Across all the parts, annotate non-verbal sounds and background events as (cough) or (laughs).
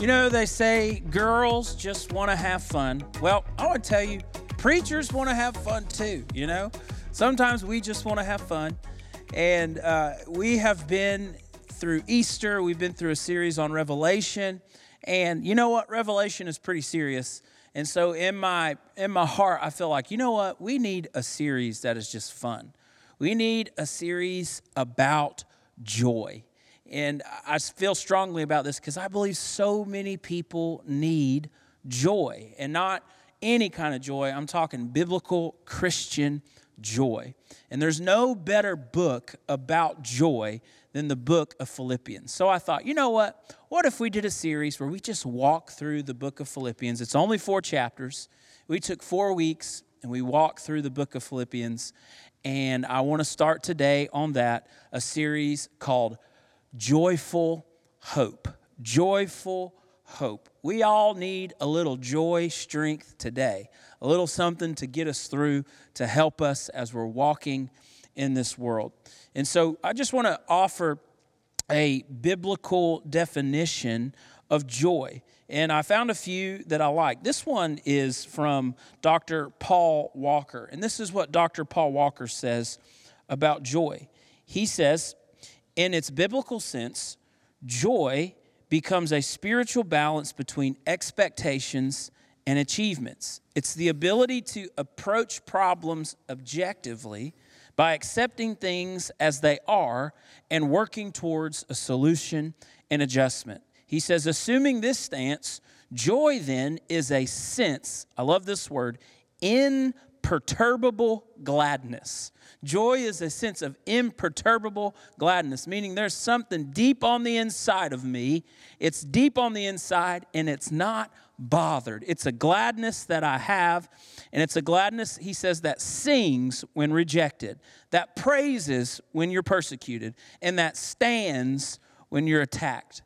You know, they say girls just want to have fun. Well, I want to tell you, preachers want to have fun too, you know? Sometimes we just want to have fun. And uh, we have been through Easter, we've been through a series on Revelation. And you know what? Revelation is pretty serious. And so in my in my heart, I feel like, you know what? We need a series that is just fun. We need a series about joy. And I feel strongly about this because I believe so many people need joy and not any kind of joy. I'm talking biblical Christian joy. And there's no better book about joy than the book of Philippians. So I thought, you know what? What if we did a series where we just walk through the book of Philippians? It's only four chapters. We took four weeks and we walked through the book of Philippians. And I want to start today on that, a series called joyful hope. Joyful hope. We all need a little joy, strength today, a little something to get us through, to help us as we're walking in this world. And so I just want to offer a biblical definition of joy. And I found a few that I like. This one is from Dr. Paul Walker. And this is what Dr. Paul Walker says about joy. He says, in its biblical sense, joy becomes a spiritual balance between expectations and achievements. It's the ability to approach problems objectively by accepting things as they are and working towards a solution and adjustment. He says, assuming this stance, joy then is a sense, I love this word, imperturbable gladness. Joy is a sense of imperturbable gladness, meaning there's something deep on the inside of me. It's deep on the inside and it's not bothered. It's a gladness that I have, and it's a gladness, he says, that sings when rejected, that praises when you're persecuted, and that stands when you're attacked.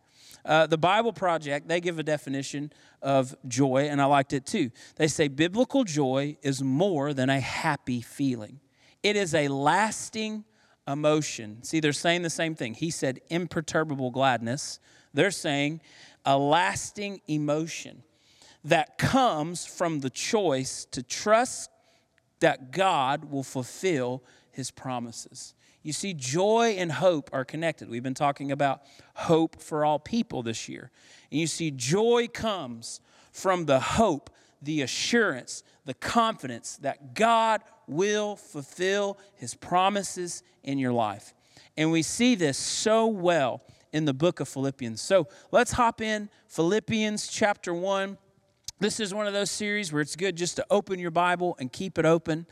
Uh, the Bible Project, they give a definition of joy, and I liked it too. They say biblical joy is more than a happy feeling. It is a lasting emotion. See, they're saying the same thing. He said imperturbable gladness. They're saying a lasting emotion that comes from the choice to trust that God will fulfill his promises. You see, joy and hope are connected. We've been talking about hope for all people this year. And you see, joy comes from the hope, the assurance, the confidence that God will fulfill his promises in your life. And we see this so well in the book of Philippians. So let's hop in Philippians chapter 1. This is one of those series where it's good just to open your Bible and keep it open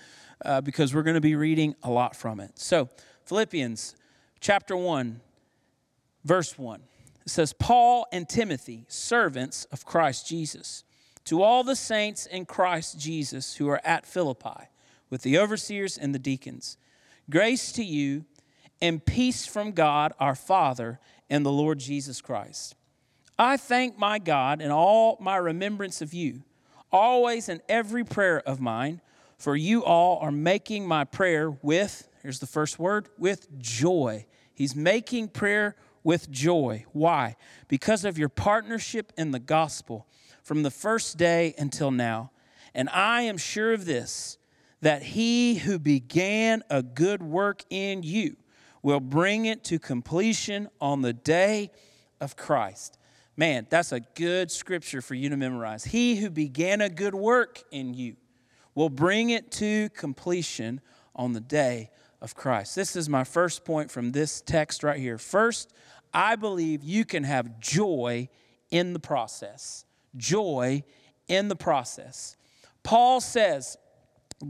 uh, because we're going to be reading a lot from it. So, Philippians chapter 1, verse 1. It says, Paul and Timothy, servants of Christ Jesus, to all the saints in Christ Jesus who are at Philippi with the overseers and the deacons. Grace to you and peace from God our Father and the Lord Jesus Christ. I thank my God in all my remembrance of you, always in every prayer of mine, for you all are making my prayer with, here's the first word, with joy. He's making prayer with joy. Why? Because of your partnership in the gospel from the first day until now. And I am sure of this that he who began a good work in you will bring it to completion on the day of Christ. Man, that's a good scripture for you to memorize. He who began a good work in you will bring it to completion on the day of Christ. This is my first point from this text right here. First, I believe you can have joy in the process. Joy in the process. Paul says,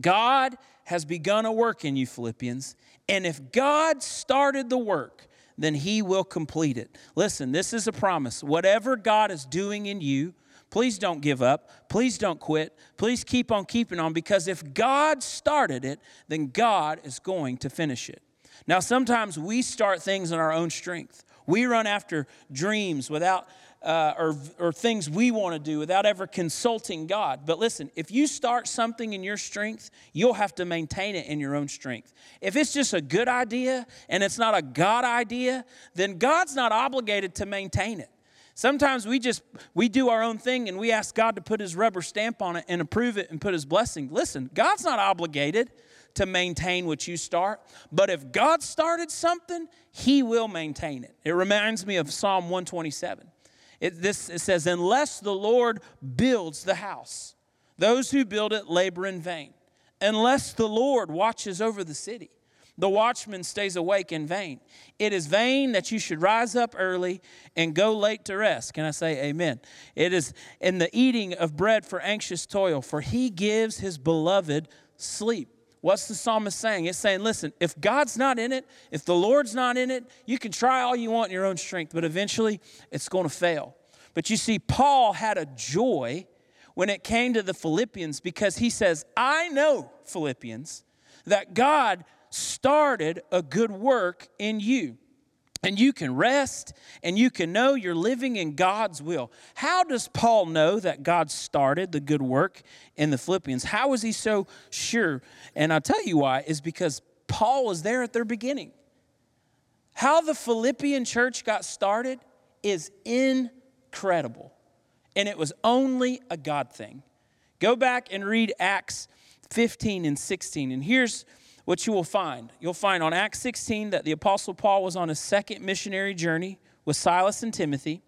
God has begun a work in you, Philippians, and if God started the work, then he will complete it. Listen, this is a promise. Whatever God is doing in you, please don't give up. Please don't quit. Please keep on keeping on because if God started it, then God is going to finish it. Now, sometimes we start things in our own strength. We run after dreams without uh, or, or things we want to do without ever consulting God. But listen, if you start something in your strength, you'll have to maintain it in your own strength. If it's just a good idea and it's not a God idea, then God's not obligated to maintain it. Sometimes we just we do our own thing and we ask God to put his rubber stamp on it and approve it and put his blessing. Listen, God's not obligated to maintain what you start, but if God started something, he will maintain it. It reminds me of Psalm 127. It, this, it says, Unless the Lord builds the house, those who build it labor in vain. Unless the Lord watches over the city, the watchman stays awake in vain. It is vain that you should rise up early and go late to rest. Can I say amen? It is in the eating of bread for anxious toil, for he gives his beloved sleep. What's the psalmist saying? It's saying, listen, if God's not in it, if the Lord's not in it, you can try all you want in your own strength, but eventually it's going to fail. But you see, Paul had a joy when it came to the Philippians because he says, I know, Philippians, that God started a good work in you and you can rest and you can know you're living in God's will. How does Paul know that God started the good work in the Philippians? How is he so sure? And I'll tell you why is because Paul was there at their beginning. How the Philippian church got started is incredible. And it was only a God thing. Go back and read Acts 15 and 16. And here's what you will find. You'll find on Acts 16 that the Apostle Paul was on a second missionary journey with Silas and Timothy.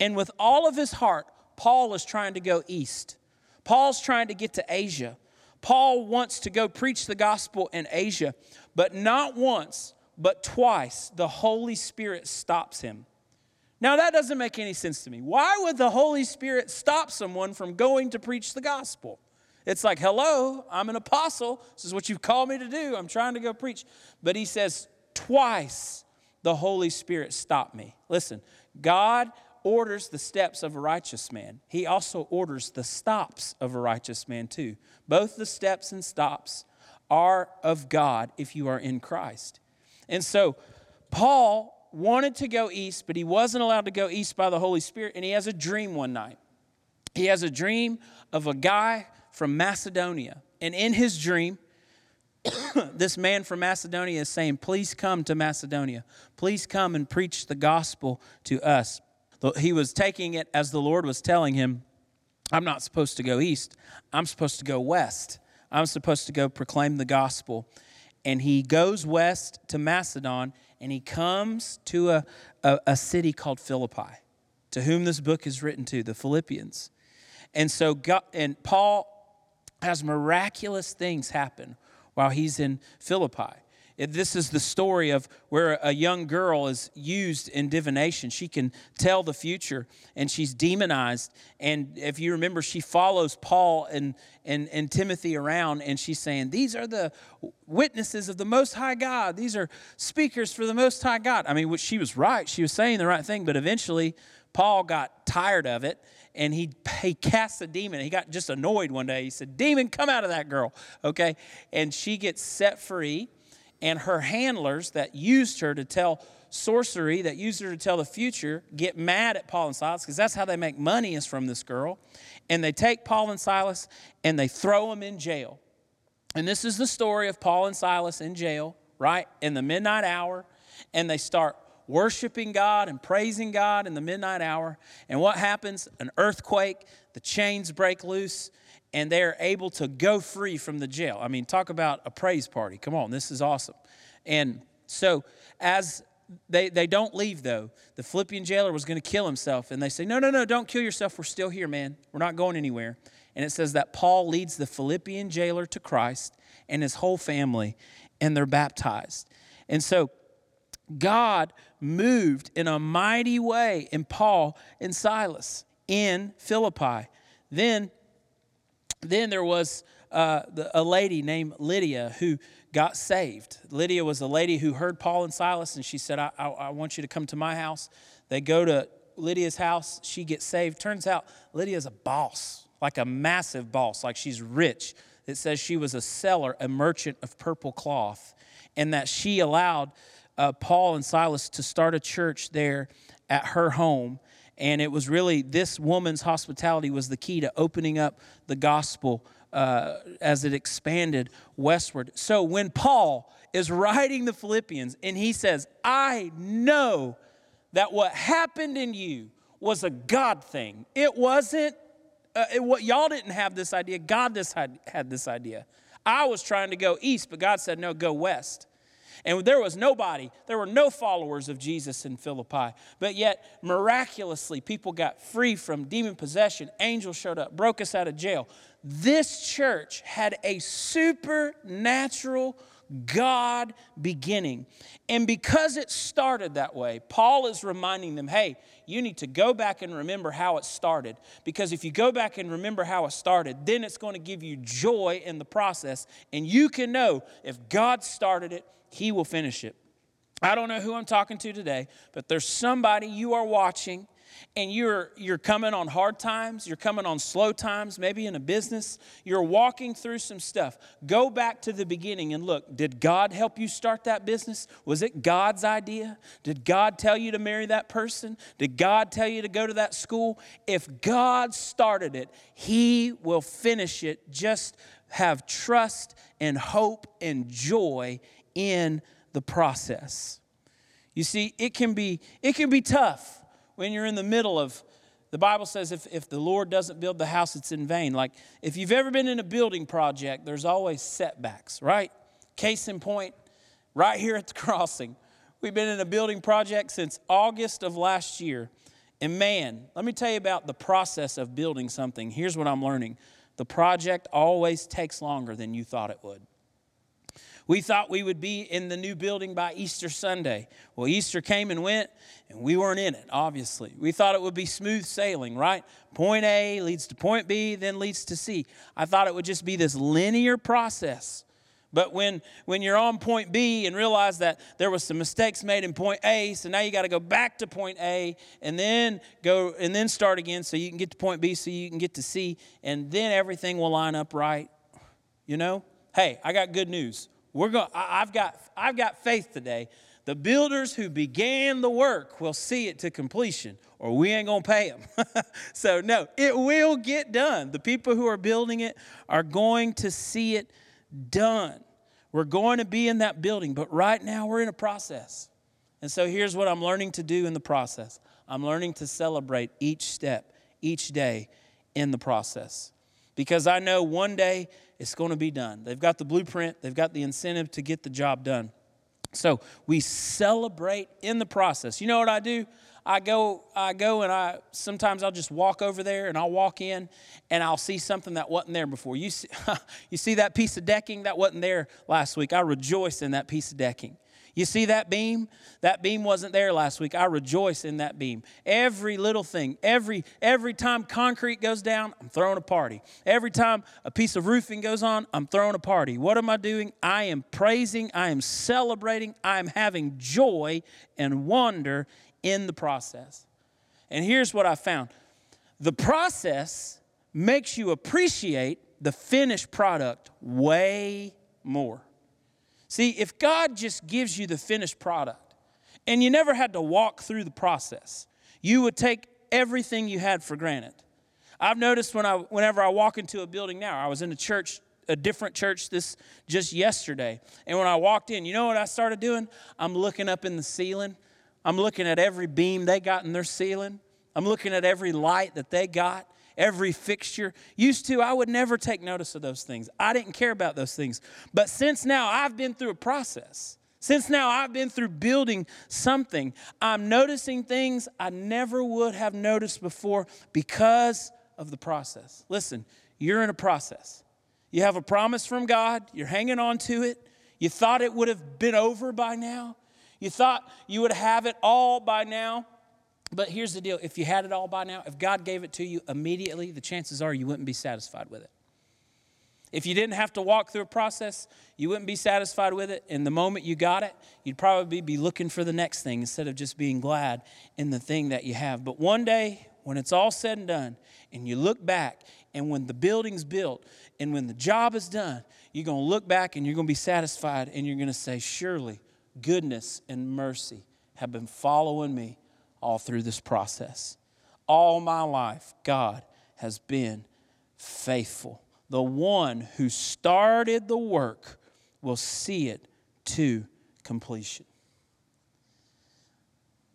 And with all of his heart, Paul is trying to go east. Paul's trying to get to Asia. Paul wants to go preach the gospel in Asia, but not once, but twice, the Holy Spirit stops him. Now, that doesn't make any sense to me. Why would the Holy Spirit stop someone from going to preach the gospel? It's like, hello, I'm an apostle. This is what you've called me to do. I'm trying to go preach. But he says, twice the Holy Spirit stopped me. Listen, God orders the steps of a righteous man, He also orders the stops of a righteous man, too. Both the steps and stops are of God if you are in Christ. And so, Paul wanted to go east, but he wasn't allowed to go east by the Holy Spirit, and he has a dream one night. He has a dream of a guy from Macedonia. And in his dream, (coughs) this man from Macedonia is saying, Please come to Macedonia. Please come and preach the gospel to us. He was taking it as the Lord was telling him, I'm not supposed to go east, I'm supposed to go west. I'm supposed to go proclaim the gospel. And he goes west to Macedon and he comes to a, a, a city called Philippi, to whom this book is written to, the Philippians. And so, God, and Paul has miraculous things happen while he's in Philippi. This is the story of where a young girl is used in divination. She can tell the future and she's demonized. And if you remember, she follows Paul and, and, and Timothy around and she's saying, These are the witnesses of the Most High God. These are speakers for the Most High God. I mean, she was right. She was saying the right thing, but eventually Paul got tired of it and he, he cast a demon. He got just annoyed one day. He said, Demon, come out of that girl. Okay. And she gets set free. And her handlers that used her to tell sorcery, that used her to tell the future, get mad at Paul and Silas because that's how they make money is from this girl. And they take Paul and Silas and they throw them in jail. And this is the story of Paul and Silas in jail, right? In the midnight hour. And they start worshiping God and praising God in the midnight hour. And what happens? An earthquake, the chains break loose, and they're able to go free from the jail. I mean, talk about a praise party. Come on, this is awesome. And so, as they, they don't leave though, the Philippian jailer was going to kill himself, and they say, No, no, no, don't kill yourself. We're still here, man. We're not going anywhere. And it says that Paul leads the Philippian jailer to Christ and his whole family, and they're baptized. And so, God moved in a mighty way in Paul and Silas in Philippi. Then, then there was uh, a lady named Lydia who got saved. Lydia was a lady who heard Paul and Silas, and she said, I, I, I want you to come to my house. They go to Lydia's house. She gets saved. Turns out Lydia's a boss, like a massive boss, like she's rich. It says she was a seller, a merchant of purple cloth, and that she allowed uh, Paul and Silas to start a church there at her home. And it was really this woman's hospitality was the key to opening up the gospel uh, as it expanded westward. So when Paul is writing the Philippians and he says, I know that what happened in you was a God thing. It wasn't, uh, it, what, y'all didn't have this idea. God this had, had this idea. I was trying to go east, but God said, no, go west. And there was nobody, there were no followers of Jesus in Philippi. But yet, miraculously, people got free from demon possession. Angels showed up, broke us out of jail. This church had a supernatural God beginning. And because it started that way, Paul is reminding them hey, you need to go back and remember how it started. Because if you go back and remember how it started, then it's going to give you joy in the process. And you can know if God started it, He will finish it. I don't know who I'm talking to today, but there's somebody you are watching and you're, you're coming on hard times, you're coming on slow times, maybe in a business, you're walking through some stuff, go back to the beginning and look did God help you start that business? Was it God's idea? Did God tell you to marry that person? Did God tell you to go to that school? If God started it, He will finish it. Just have trust and hope and joy in the process. You see, it can be, it can be tough when you're in the middle of, the Bible says if, if the Lord doesn't build the house, it's in vain. Like if you've ever been in a building project, there's always setbacks, right? Case in point, right here at the (laughs) crossing. We've been in a building project since August of last year. And man, let me tell you about the process of building something. Here's what I'm learning the project always takes longer than you thought it would. We thought we would be in the new building by Easter Sunday. Well, Easter came and went, and we weren't in it, obviously. We thought it would be smooth sailing, right? Point A leads to point B, then leads to C. I thought it would just be this linear process. But when, when you're on point B and realize that there was some mistakes made in point A, so now you got to go back to point A and then go and then start again so you can get to point B so you can get to C and then everything will line up right. You know? Hey, I got good news. We're going I've got I've got faith today. The builders who began the work will see it to completion or we ain't going to pay them. (laughs) so no, it will get done. The people who are building it are going to see it done. We're going to be in that building, but right now we're in a process. And so here's what I'm learning to do in the process. I'm learning to celebrate each step, each day in the process. Because I know one day it's going to be done. They've got the blueprint, they've got the incentive to get the job done. So we celebrate in the process. You know what I do? I go, I go and I sometimes I'll just walk over there and I'll walk in and I'll see something that wasn't there before. You see, (laughs) you see that piece of decking that wasn't there last week. I rejoice in that piece of decking. You see that beam? That beam wasn't there last week. I rejoice in that beam. Every little thing, every every time concrete goes down, I'm throwing a party. Every time a piece of roofing goes on, I'm throwing a party. What am I doing? I am praising, I am celebrating, I am having joy and wonder in the process. And here's what I found. The process makes you appreciate the finished product way more. See, if God just gives you the finished product and you never had to walk through the process, you would take everything you had for granted. I've noticed when I, whenever I walk into a building now, I was in a church, a different church this just yesterday. And when I walked in, you know what I started doing? I'm looking up in the ceiling. I'm looking at every beam they got in their ceiling. I'm looking at every light that they got every fixture. Used to, I would never take notice of those things. I didn't care about those things. But since now I've been through a process, since now I've been through building something, I'm noticing things I never would have noticed before because of the process. Listen, you're in a process. You have a promise from God, you're hanging on to it. You thought it would have been over by now. You thought you would have it all by now. But here's the deal if you had it all by now, if God gave it to you immediately, the chances are you wouldn't be satisfied with it. If you didn't have to walk through a process, you wouldn't be satisfied with it. And the moment you got it, you'd probably be looking for the next thing instead of just being glad in the thing that you have. But one day, when it's all said and done, and you look back, and when the building's built, and when the job is done, you're going to look back and you're going to be satisfied, and you're going to say, Surely goodness and mercy have been following me all through this process. All my life, God has been faithful. The one who started the work will see it to completion.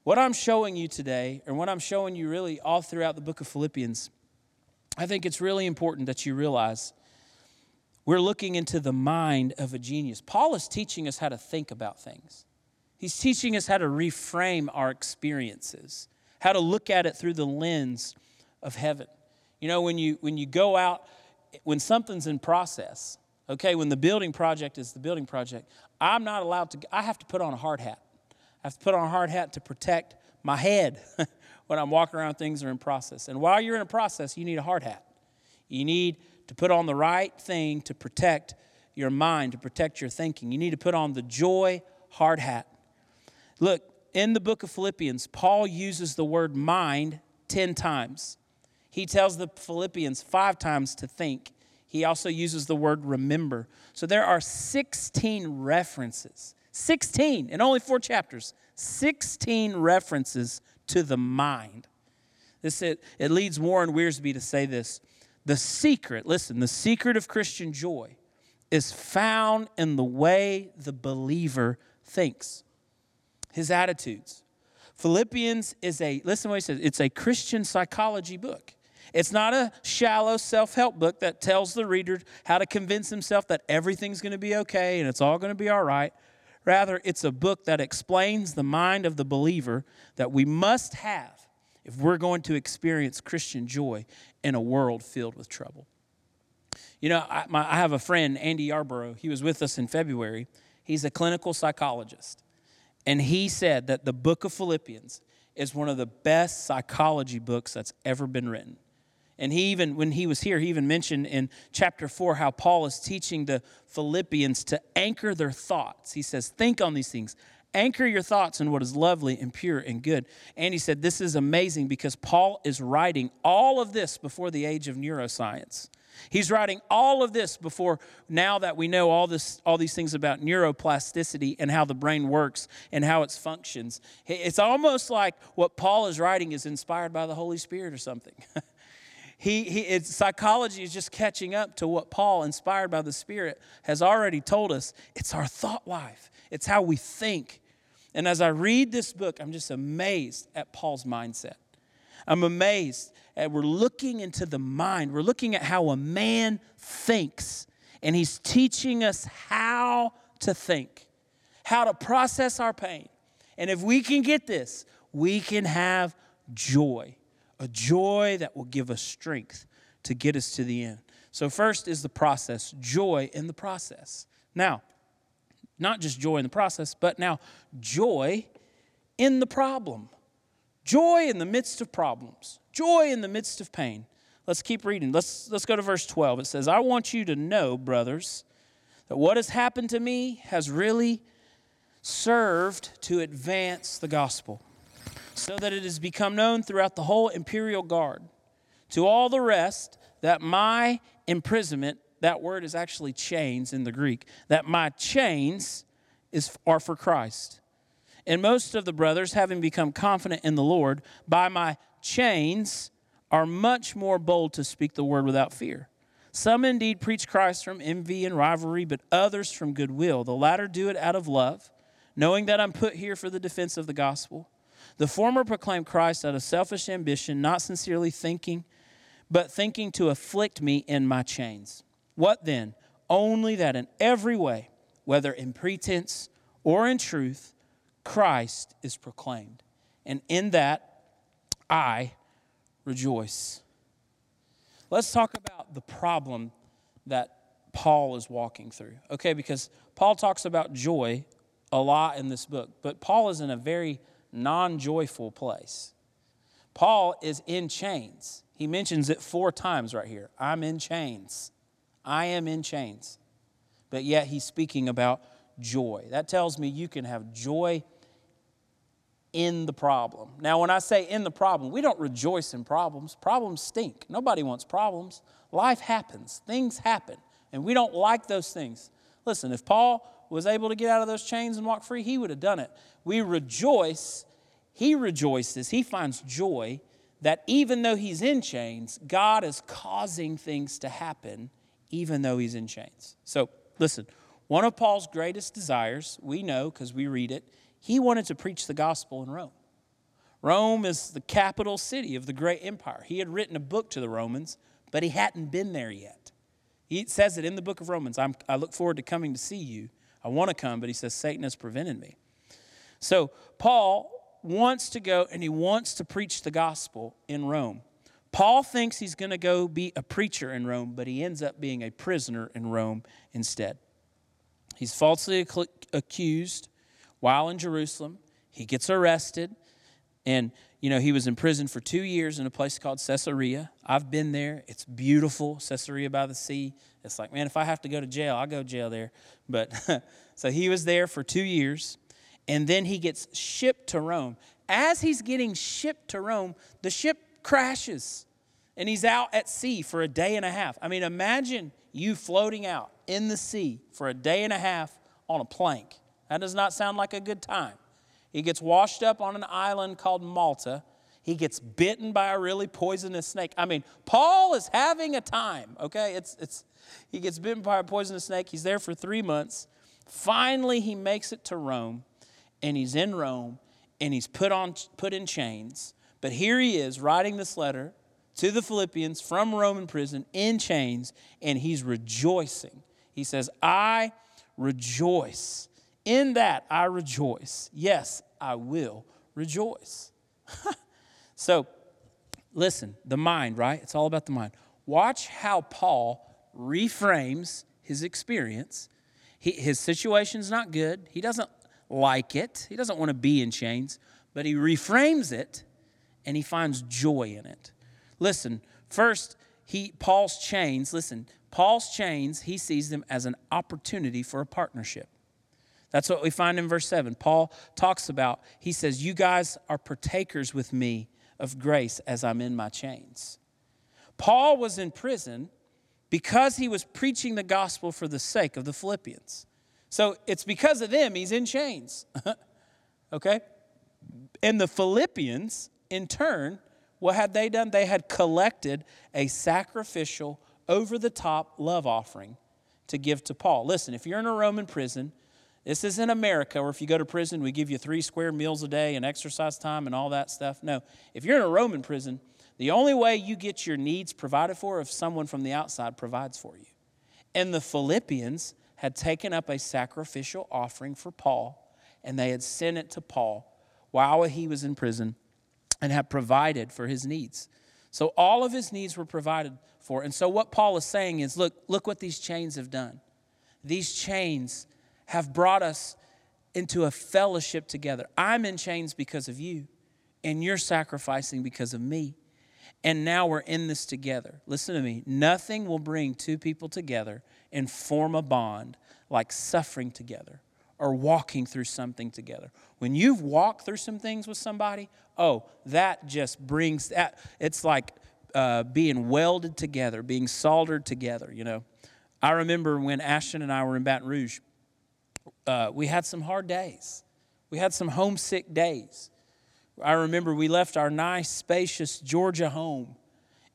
What I'm showing you today, and what I'm showing you really all throughout the book of Philippians, I think it's really important that you realize we're looking into the mind of a genius. Paul is teaching us how to think about things, he's teaching us how to reframe our experiences, how to look at it through the lens of heaven. You know, when you, when you go out, when something's in process, okay, when the building project is the building project, I'm not allowed to, I have to put on a hard hat. I have to put on a hard hat to protect my head (laughs) when I'm walking around things are in process. And while you're in a process, you need a hard hat. You need to put on the right thing to protect your mind, to protect your thinking. You need to put on the joy hard hat. Look, in the book of Philippians, Paul uses the word mind 10 times. He tells the Philippians five times to think. He also uses the word remember. So there are 16 references 16 in only four chapters, 16 references to the mind. This it, it leads Warren Wiersbe to say this. The secret, listen, the secret of Christian joy is found in the way the believer thinks, his attitudes. Philippians is a, listen to what he says, it's a Christian psychology book. It's not a shallow self help book that tells the reader how to convince himself that everything's going to be okay and it's all going to be all right. Rather, it's a book that explains the mind of the believer that we must have if we're going to experience Christian joy in a world filled with trouble. You know, I, my, I have a friend, Andy Yarborough. He was with us in February. He's a clinical psychologist. And he said that the book of Philippians is one of the best psychology books that's ever been written. And he even, when he was here, he even mentioned in chapter four how Paul is teaching the Philippians to anchor their thoughts. He says, Think on these things. Anchor your thoughts in what is lovely and pure and good. And he said, This is amazing because Paul is writing all of this before the age of neuroscience. He's writing all of this before now that we know all this all these things about neuroplasticity and how the brain works and how it functions. It's almost like what Paul is writing is inspired by the Holy Spirit or something. (laughs) He, he, it's, psychology is just catching up to what Paul, inspired by the Spirit, has already told us. It's our thought life, it's how we think. And as I read this book, I'm just amazed at Paul's mindset. I'm amazed at we're looking into the mind, we're looking at how a man thinks, and he's teaching us how to think, how to process our pain. And if we can get this, we can have joy a joy that will give us strength to get us to the end. So, first is the process, joy in the process. Now, not just joy in the process, but now joy in the problem. Joy in the midst of problems, joy in the midst of pain. Let's keep reading. Let's, let's go to verse 12. It says, I want you to know, brothers, that what has happened to me has really served to advance the gospel so that it has become known throughout the whole imperial guard. To all the rest, that my imprisonment, that word is actually chains in the Greek, that my chains is, are for Christ. And most of the brothers, having become confident in the Lord, by my chains are much more bold to speak the word without fear. Some indeed preach Christ from envy and rivalry, but others from goodwill. The latter do it out of love, knowing that I'm put here for the defense of the gospel. The former proclaim Christ out of selfish ambition, not sincerely thinking, but thinking to afflict me in my chains. What then? Only that in every way, whether in pretense or in truth, Christ is proclaimed. And in that I rejoice. Let's talk about the problem that Paul is walking through. Okay, because Paul talks about joy a lot in this book, but Paul is in a very non joyful place. Paul is in chains. He mentions it four times right here. I'm in chains. I am in chains. But yet he's speaking about joy. That tells me you can have joy in the problem. Now, when I say in the problem, we don't rejoice in problems. Problems stink. Nobody wants problems. Life happens, things happen, and we don't like those things. Listen, if Paul was able to get out of those chains and walk free, he would have done it. We rejoice. He rejoices. He finds joy that even though he's in chains, God is causing things to happen even though he's in chains. So, listen, one of Paul's greatest desires, we know because we read it, he wanted to preach the gospel in Rome. Rome is the capital city of the great empire. He had written a book to the Romans, but he hadn't been there yet. He says it in the book of Romans I'm, I look forward to coming to see you. I want to come, but he says Satan has prevented me. So Paul wants to go and he wants to preach the gospel in Rome. Paul thinks he's going to go be a preacher in Rome, but he ends up being a prisoner in Rome instead. He's falsely accused while in Jerusalem. He gets arrested, and you know he was in prison for two years in a place called Caesarea. I've been there. It's beautiful, Caesarea by the sea. It's like, man, if I have to go to jail, I'll go to jail there. But (laughs) so he was there for two years, and then he gets shipped to Rome. As he's getting shipped to Rome, the ship crashes and he's out at sea for a day and a half. I mean, imagine you floating out in the sea for a day and a half on a plank. That does not sound like a good time. He gets washed up on an island called Malta. He gets bitten by a really poisonous snake. I mean, Paul is having a time, okay? It's, it's, he gets bitten by a poisonous snake. He's there for three months. Finally, he makes it to Rome, and he's in Rome, and he's put, on, put in chains. But here he is writing this letter to the Philippians from Roman prison in chains, and he's rejoicing. He says, I rejoice. In that I rejoice. Yes, I will rejoice. (laughs) so, listen, the mind, right? It's all about the mind. Watch how Paul reframes his experience. He, his situation's not good. He doesn't like it. He doesn't want to be in chains, but he reframes it and he finds joy in it. Listen, first, he Paul's chains, listen, Paul's chains, he sees them as an opportunity for a partnership. That's what we find in verse 7. Paul talks about, he says, You guys are partakers with me of grace as I'm in my chains. Paul was in prison because he was preaching the gospel for the sake of the Philippians. So it's because of them he's in chains. (laughs) okay? And the Philippians, in turn, what had they done? They had collected a sacrificial, over the top love offering to give to Paul. Listen, if you're in a Roman prison, this isn't America where if you go to prison, we give you three square meals a day and exercise time and all that stuff. No, if you're in a Roman prison, the only way you get your needs provided for if someone from the outside provides for you. And the Philippians had taken up a sacrificial offering for Paul, and they had sent it to Paul while he was in prison and had provided for his needs. So all of his needs were provided for. And so what Paul is saying is look, look what these chains have done. These chains have brought us into a fellowship together. I'm in chains because of you, and you're sacrificing because of me. And now we're in this together. Listen to me. Nothing will bring two people together and form a bond like suffering together or walking through something together. When you've walked through some things with somebody, oh, that just brings that. It's like uh, being welded together, being soldered together, you know. I remember when Ashton and I were in Baton Rouge, uh, we had some hard days. We had some homesick days. I remember we left our nice, spacious Georgia home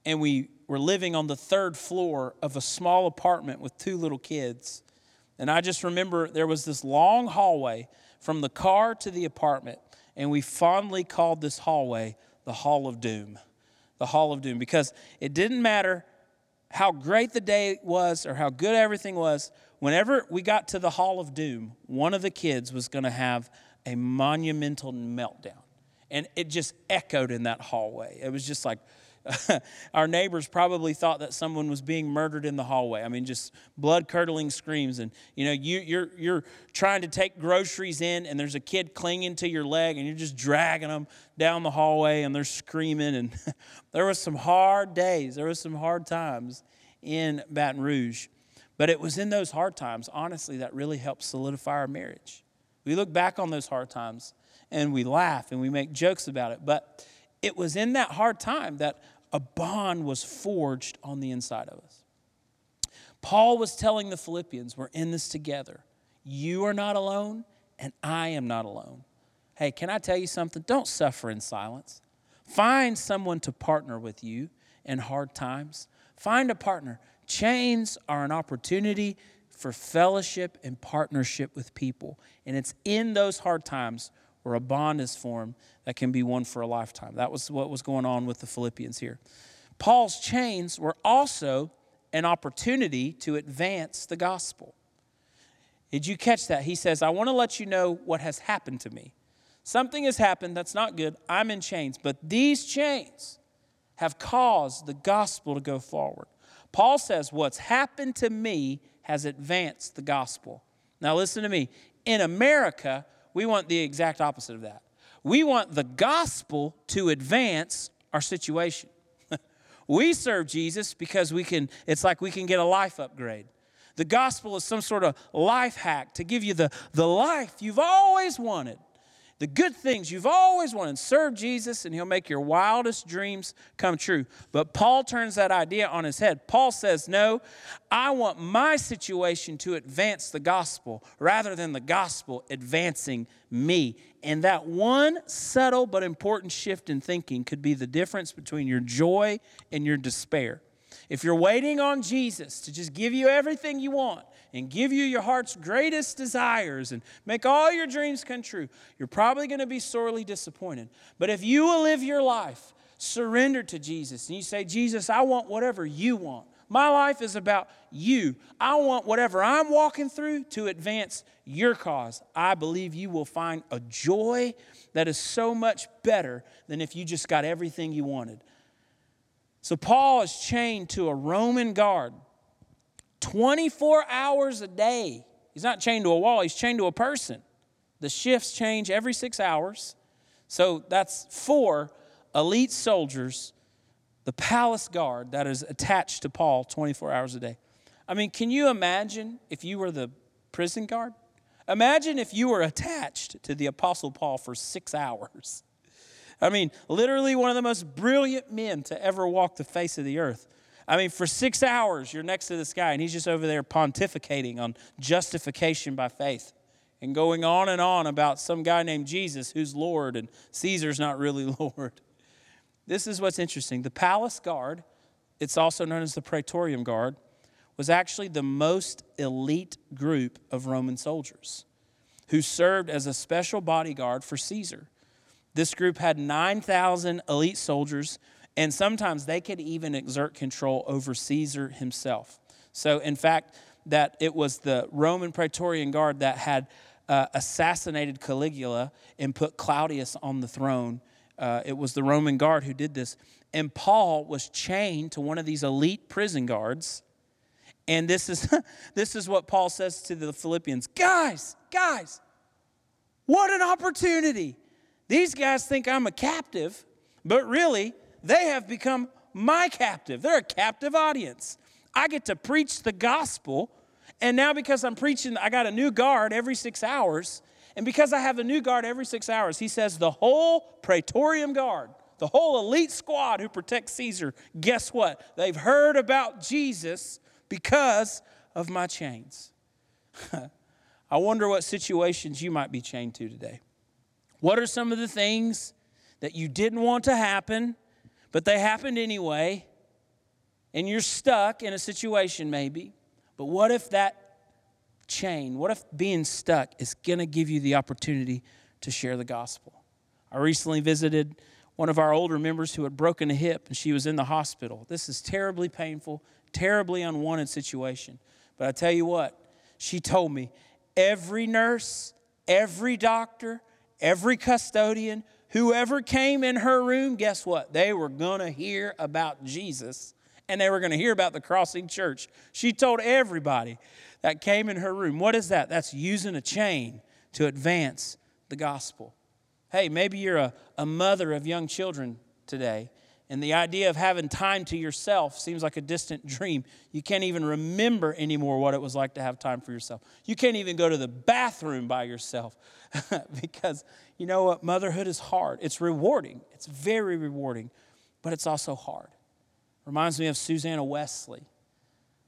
and we were living on the third floor of a small apartment with two little kids. And I just remember there was this long hallway from the car to the apartment, and we fondly called this hallway the Hall of Doom. The Hall of Doom, because it didn't matter how great the day was or how good everything was, whenever we got to the Hall of Doom, one of the kids was going to have a monumental meltdown. And it just echoed in that hallway. It was just like, (laughs) our neighbors probably thought that someone was being murdered in the hallway. I mean, just blood curdling screams. And, you know, you, you're, you're trying to take groceries in, and there's a kid clinging to your leg, and you're just dragging them down the hallway, and they're screaming. And (laughs) there was some hard days, there was some hard times in Baton Rouge. But it was in those hard times, honestly, that really helped solidify our marriage. We look back on those hard times and we laugh and we make jokes about it. But it was in that hard time that a bond was forged on the inside of us. Paul was telling the Philippians, We're in this together. You are not alone, and I am not alone. Hey, can I tell you something? Don't suffer in silence. Find someone to partner with you in hard times. Find a partner. Chains are an opportunity for fellowship and partnership with people. And it's in those hard times where a bond is formed that can be one for a lifetime. That was what was going on with the Philippians here. Paul's chains were also an opportunity to advance the gospel. Did you catch that? He says, I want to let you know what has happened to me. Something has happened that's not good. I'm in chains, but these chains have caused the gospel to go forward. Paul says, What's happened to me has advanced the gospel. Now, listen to me. In America, we want the exact opposite of that. We want the gospel to advance our situation. (laughs) we serve Jesus because we can, it's like we can get a life upgrade. The gospel is some sort of life hack to give you the, the life you've always wanted the good things you've always wanted. Serve Jesus, and He'll make your wildest dreams come true. But Paul turns that idea on his head. Paul says, No, I want my situation to advance the gospel rather than the gospel advancing me. And that one subtle but important shift in thinking could be the difference between your joy and your despair. If you're waiting on Jesus to just give you everything you want and give you your heart's greatest desires and make all your dreams come true, you're probably going to be sorely disappointed. But if you will live your life surrendered to Jesus and you say, Jesus, I want whatever you want. My life is about you. I want whatever I'm walking through to advance your cause. I believe you will find a joy that is so much better than if you just got everything you wanted. So Paul is chained to a Roman guard 24 hours a day. He's not chained to a wall, he's chained to a person. The shifts change every six hours. So that's four elite soldiers, the palace guard that is attached to Paul 24 hours a day. I mean, can you imagine if you were the prison guard? Imagine if you were attached to the Apostle Paul for six hours. (laughs) I mean, literally one of the most brilliant men to ever walk the face of the earth. I mean, for six hours, you're next to this guy, and he's just over there pontificating on justification by faith and going on and on about some guy named Jesus who's Lord and Caesar's not really (laughs) Lord. This is what's interesting. The palace guard, it's also known as the Praetorium Guard, was actually the most elite group of Roman soldiers who served as a special bodyguard for Caesar. This group had 9,000 elite soldiers, and sometimes they could even exert control over Caesar himself. So, in fact, that it was the Roman Praetorian Guard that had uh, assassinated Caligula and put Claudius on the throne. Uh, it was the Roman guard who did this. And Paul was chained to one of these elite prison guards. And this is, (laughs) this is what Paul says to the Philippians Guys, guys, what an opportunity. These guys think I'm a captive, but really, they have become my captive. They're a captive audience. I get to preach the gospel, and now because I'm preaching, I got a new guard every six hours. And because I have a new guard every six hours, he says the whole Praetorium Guard, the whole elite squad who protects Caesar, guess what? They've heard about Jesus because of my chains. (laughs) I wonder what situations you might be chained to today. What are some of the things that you didn't want to happen, but they happened anyway, and you're stuck in a situation maybe? But what if that chain, what if being stuck is going to give you the opportunity to share the gospel? I recently visited one of our older members who had broken a hip and she was in the hospital. This is terribly painful, terribly unwanted situation. But I tell you what, she told me every nurse, every doctor, every custodian, whoever came in her room, guess what? They were going to hear about Jesus and they were going to hear about the Crossing Church. She told everybody that came in her room. What is that? That's using a chain to advance the gospel. Hey, maybe you're a, a mother of young children today and the idea of having time to yourself seems like a distant (laughs) dream. You can't even remember anymore what it was like to have time for yourself. You can't even go to the bathroom by yourself (laughs) because you know what? Motherhood is hard. It's rewarding, it's very rewarding, but it's also hard. Reminds me of Susanna Wesley.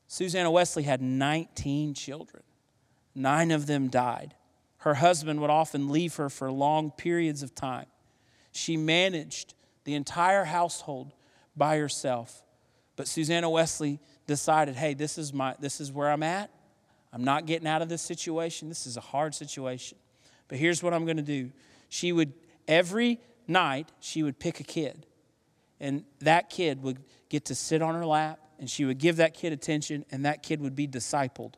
Susanna Wesley had 19 children, nine of them died. Her husband would often leave her for long periods of time. She managed the entire household by herself. But Susanna Wesley decided, hey, this is, my, this is where I'm at. I'm not getting out of this situation. This is a hard situation. But here's what I'm going to do. she would, every night, she would pick a kid. And that kid would get to sit on her lap, and she would give that kid attention, and that kid would be discipled.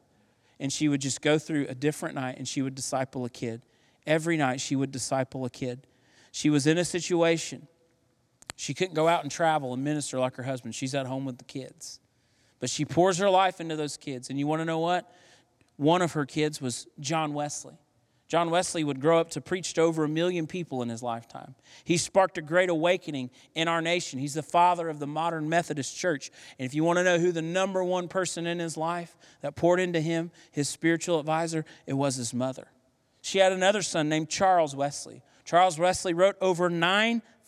And she would just go through a different night, and she would disciple a kid. Every night, she would disciple a kid. She was in a situation. She couldn't go out and travel and minister like her husband. She's at home with the kids. But she pours her life into those kids. And you want to know what? One of her kids was John Wesley. John Wesley would grow up to preach to over a million people in his lifetime. He sparked a great awakening in our nation. He's the father of the modern Methodist church. And if you want to know who the number one person in his life that poured into him, his spiritual advisor, it was his mother. She had another son named Charles Wesley. Charles Wesley wrote over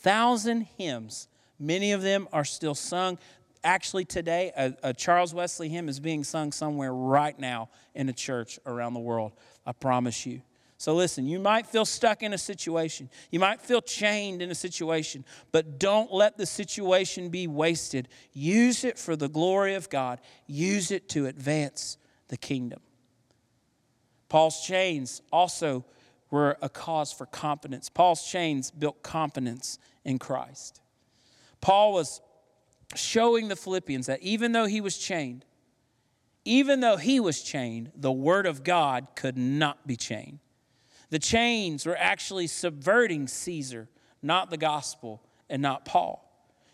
9,000 hymns. Many of them are still sung. Actually, today, a, a, Charles Wesley hymn is being sung somewhere right now in a church around the world. I promise you. So, listen, you might feel stuck in a situation. You might feel chained in a situation, but don't let the situation be wasted. Use it for the glory of God, use it to advance the kingdom. Paul's chains also were a cause for confidence. Paul's chains built confidence in Christ. Paul was showing the Philippians that even though he was chained, even though he was chained, the word of God could not be chained. The chains were actually subverting Caesar, not the gospel and not Paul.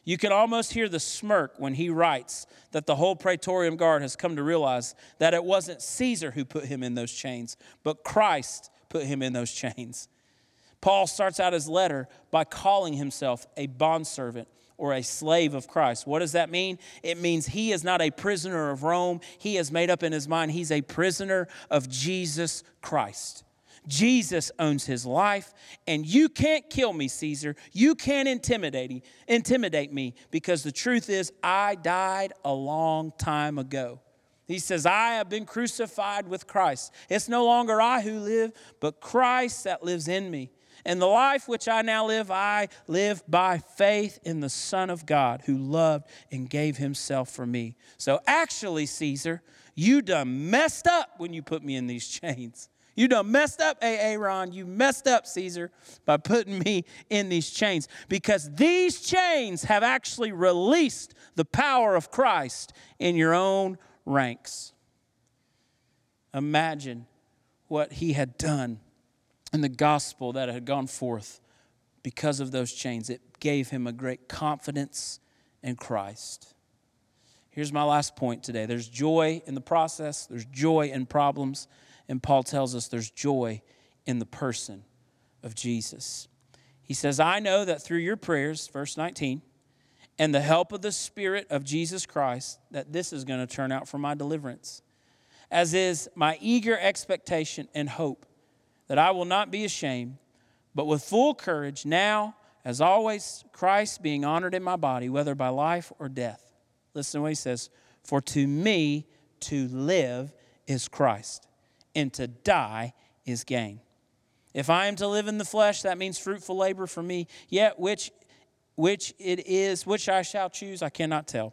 You can almost hear the smirk when he writes that the whole Praetorian Guard has come to realize that it wasn't Caesar who put him in those chains, but Christ put him in those chains. Paul starts out his letter by calling himself a bondservant or a slave of Christ. What does that mean? It means he is not a prisoner of Rome. He has made up in his mind he's a prisoner of Jesus Christ. Jesus owns his life, and you can't kill me, Caesar. You can't intimidate, intimidate me because the truth is, I died a long time ago. He says, I have been crucified with Christ. It's no longer I who live, but Christ that lives in me. And the life which I now live, I live by faith in the Son of God who loved and gave himself for me. So actually, Caesar, you done messed up when you put me in these (laughs) chains. You done messed up, Aaron. You messed up, Caesar, by putting me in these chains. Because these chains have actually released the power of Christ in your own ranks. Imagine what he had done in the gospel that had gone forth because of those chains. It gave him a great confidence in Christ. Here's my last point today there's joy in the process, there's joy in problems, and Paul tells us there's joy in the person of Jesus. He says, I know that through your prayers, verse 19, and the help of the Spirit of Jesus Christ, that this is going to turn out for my deliverance, as is my eager expectation and hope that I will not be ashamed, but with full courage, now, as always, Christ being honored in my body, whether by life or death. Listen to what he says For to me to live is Christ and to die is gain. If I am to live in the flesh, that means fruitful labor for me, yet which which it is, which I shall choose, I cannot tell.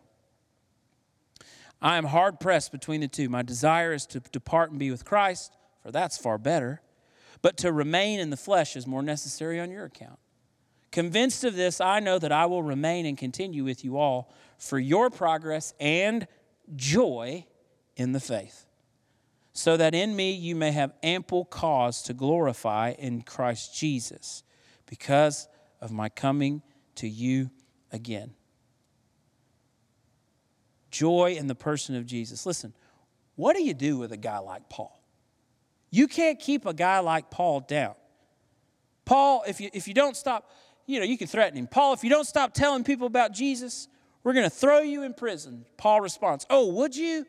I am hard pressed between the two. My desire is to depart and be with Christ, for that's far better. But to remain in the flesh is more necessary on your account. Convinced of this, I know that I will remain and continue with you all for your progress and joy in the faith so that in me you may have ample cause to glorify in Christ Jesus because of my coming to you again. Joy in the person of Jesus. Listen, what do you do with a guy like Paul? You can't keep a guy like Paul down. Paul, if you, if you don't stop, you know, you can threaten him. Paul, if you don't stop telling people about Jesus, we're going to throw you in prison. Paul responds, Oh, would you?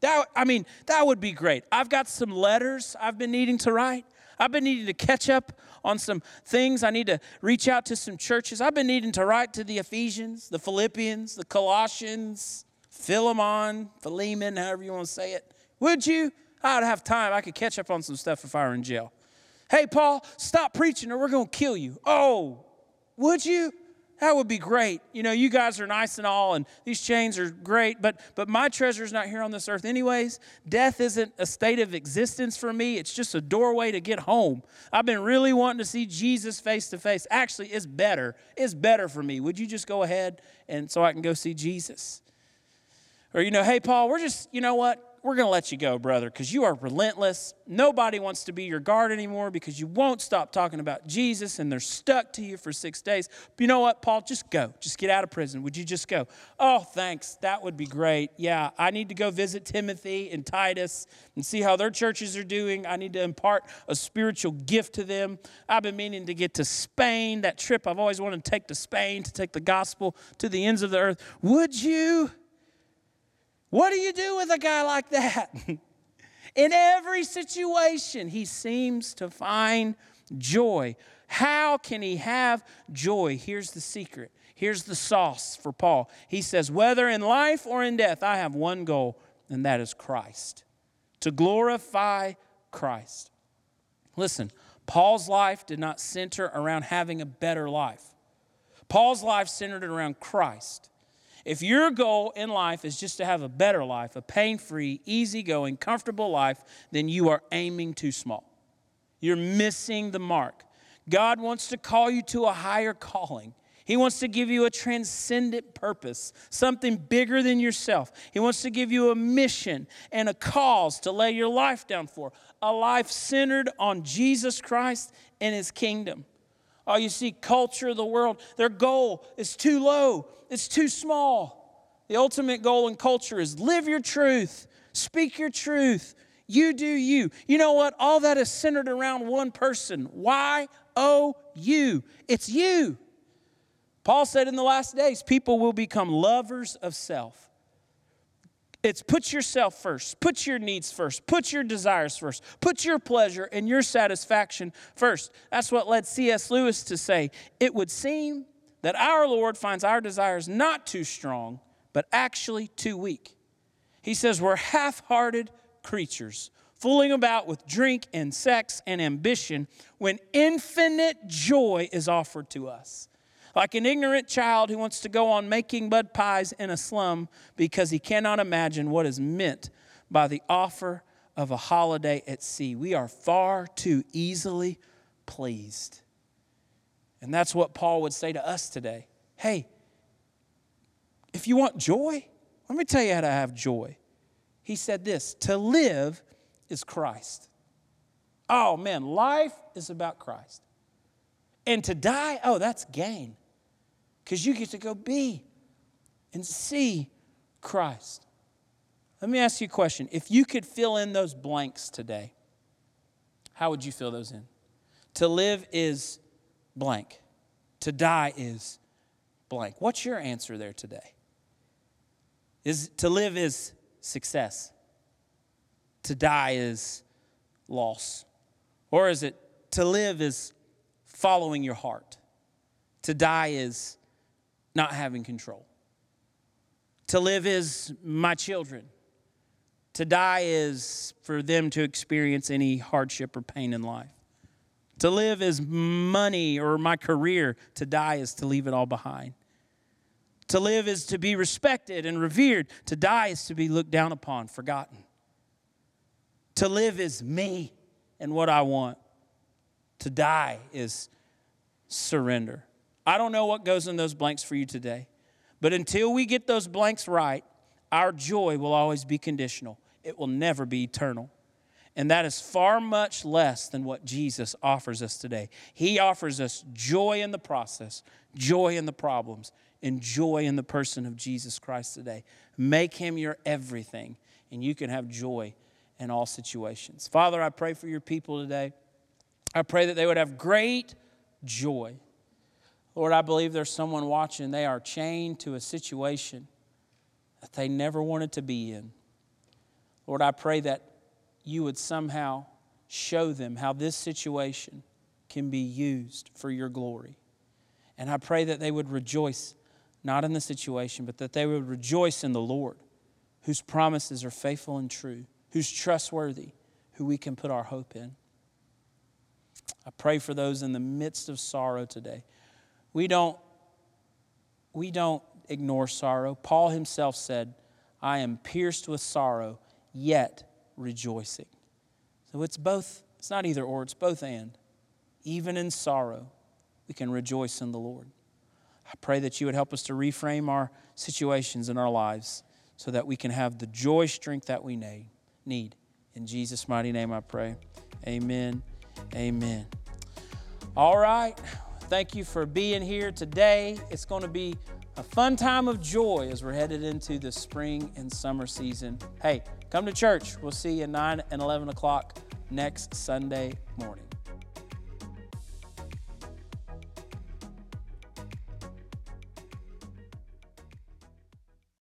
That, I mean, that would be great. I've got some letters I've been needing to write. I've been needing to catch up on some things. I need to reach out to some churches. I've been needing to write to the Ephesians, the Philippians, the Colossians, Philemon, Philemon, however you want to say it. Would you? I'd have time. I could catch up on some stuff if I were in jail. Hey, Paul, stop preaching or we're going to kill you. Oh, would you? That would be great. You know, you guys are nice and all, and these chains are great, but but my treasure is not here on this earth anyways. Death isn't a state of existence for me. It's just a doorway to get home. I've been really wanting to see Jesus face to face. Actually, it's better. It's better for me. Would you just go ahead and so I can go see Jesus? Or you know, hey Paul, we're just, you know what? We're going to let you go, brother, because you are relentless. Nobody wants to be your guard anymore because you won't stop talking about Jesus and they're stuck to you for six days. But you know what, Paul? Just go. Just get out of prison. Would you just go? Oh, thanks. That would be great. Yeah, I need to go visit Timothy and Titus and see how their churches are doing. I need to impart a spiritual gift to them. I've been meaning to get to Spain, that trip I've always wanted to take to Spain to take the gospel to the ends of the earth. Would you? What do you do with a guy like that? (laughs) In every situation, he seems to find joy. How can he have joy? Here's the secret. Here's the sauce for Paul. He says, Whether in life or in death, I have one goal, and that is Christ. To glorify Christ. Listen, Paul's life did not center around having a better life. Paul's life centered around Christ. If your goal in life is just to have a better life, a pain free, easygoing, comfortable life, then you are aiming too small. You're missing the mark. God wants to call you to a higher calling. He wants to give you a transcendent purpose, something bigger than yourself. He wants to give you a mission and a cause to lay your life down for, a life centered on Jesus Christ and His kingdom. Oh, you see, culture of the world, their goal is too low, it's too small. The ultimate goal in culture is live your truth, speak your truth, you do you. You know what? All that is centered around one person. Why? Oh, Y O U. It's you. Paul said in the last days, people will become lovers of self. It's put yourself first, put your needs first, put your desires first, put your pleasure and your satisfaction first. That's what led C.S. Lewis to say, It would seem that our Lord finds our desires not too strong, but actually too weak. He says, We're half hearted creatures, fooling about with drink and sex and ambition when infinite joy is offered to us like an ignorant child who wants to go on making mud pies in a slum because he cannot imagine what is meant by the offer of a holiday at sea. We are far too easily pleased. And that's what Paul would say to us today. Hey, if you want joy, let me tell you how to have joy. He said this to live is Christ. Oh man, life is about Christ. And to die, oh, that's gain because you get to go be and see Christ. Let me ask you a question. If you could fill in those blanks today, how would you fill those in? To live is blank, to die is blank. What's your answer there today? Is to live is success. To die is loss. Or is it to live is following your heart? To die is not having control. To live is my children. To die is for them to experience any hardship or pain in life. To live is money or my career. To die is to leave it all behind. To live is to be respected and revered. To die is to be looked down upon, forgotten. To live is me and what I want. To die is surrender. I don't know what goes in those blanks for you today, but until we get those blanks right, our joy will always be conditional. It will never be eternal. And that is far much less than what Jesus offers us today. He offers us joy in the process, joy in the problems, and joy in the person of Jesus Christ today. Make him your everything, and you can have joy in all situations. Father, I pray for your people today. I pray that they would have great joy. Lord, I believe there's someone watching. They are chained to a situation that they never wanted to be in. Lord, I pray that you would somehow show them how this situation can be used for your glory. And I pray that they would rejoice not in the situation, but that they would rejoice in the Lord, whose promises are faithful and true, who's trustworthy, who we can put our hope in. I pray for those in the midst of sorrow today we don't we don't ignore sorrow. Paul himself said, I am pierced with sorrow, yet rejoicing. So it's both, it's not either or, it's both and. Even in sorrow, we can rejoice in the Lord. I pray that you would help us to reframe our situations in our lives so that we can have the joy strength that we need. In Jesus' mighty name I pray. Amen. Amen. All right. Thank you for being here today. It's going to be a fun time of joy as we're headed into the spring and summer season. Hey, come to church. We'll see you at 9 and 11 o'clock next Sunday morning.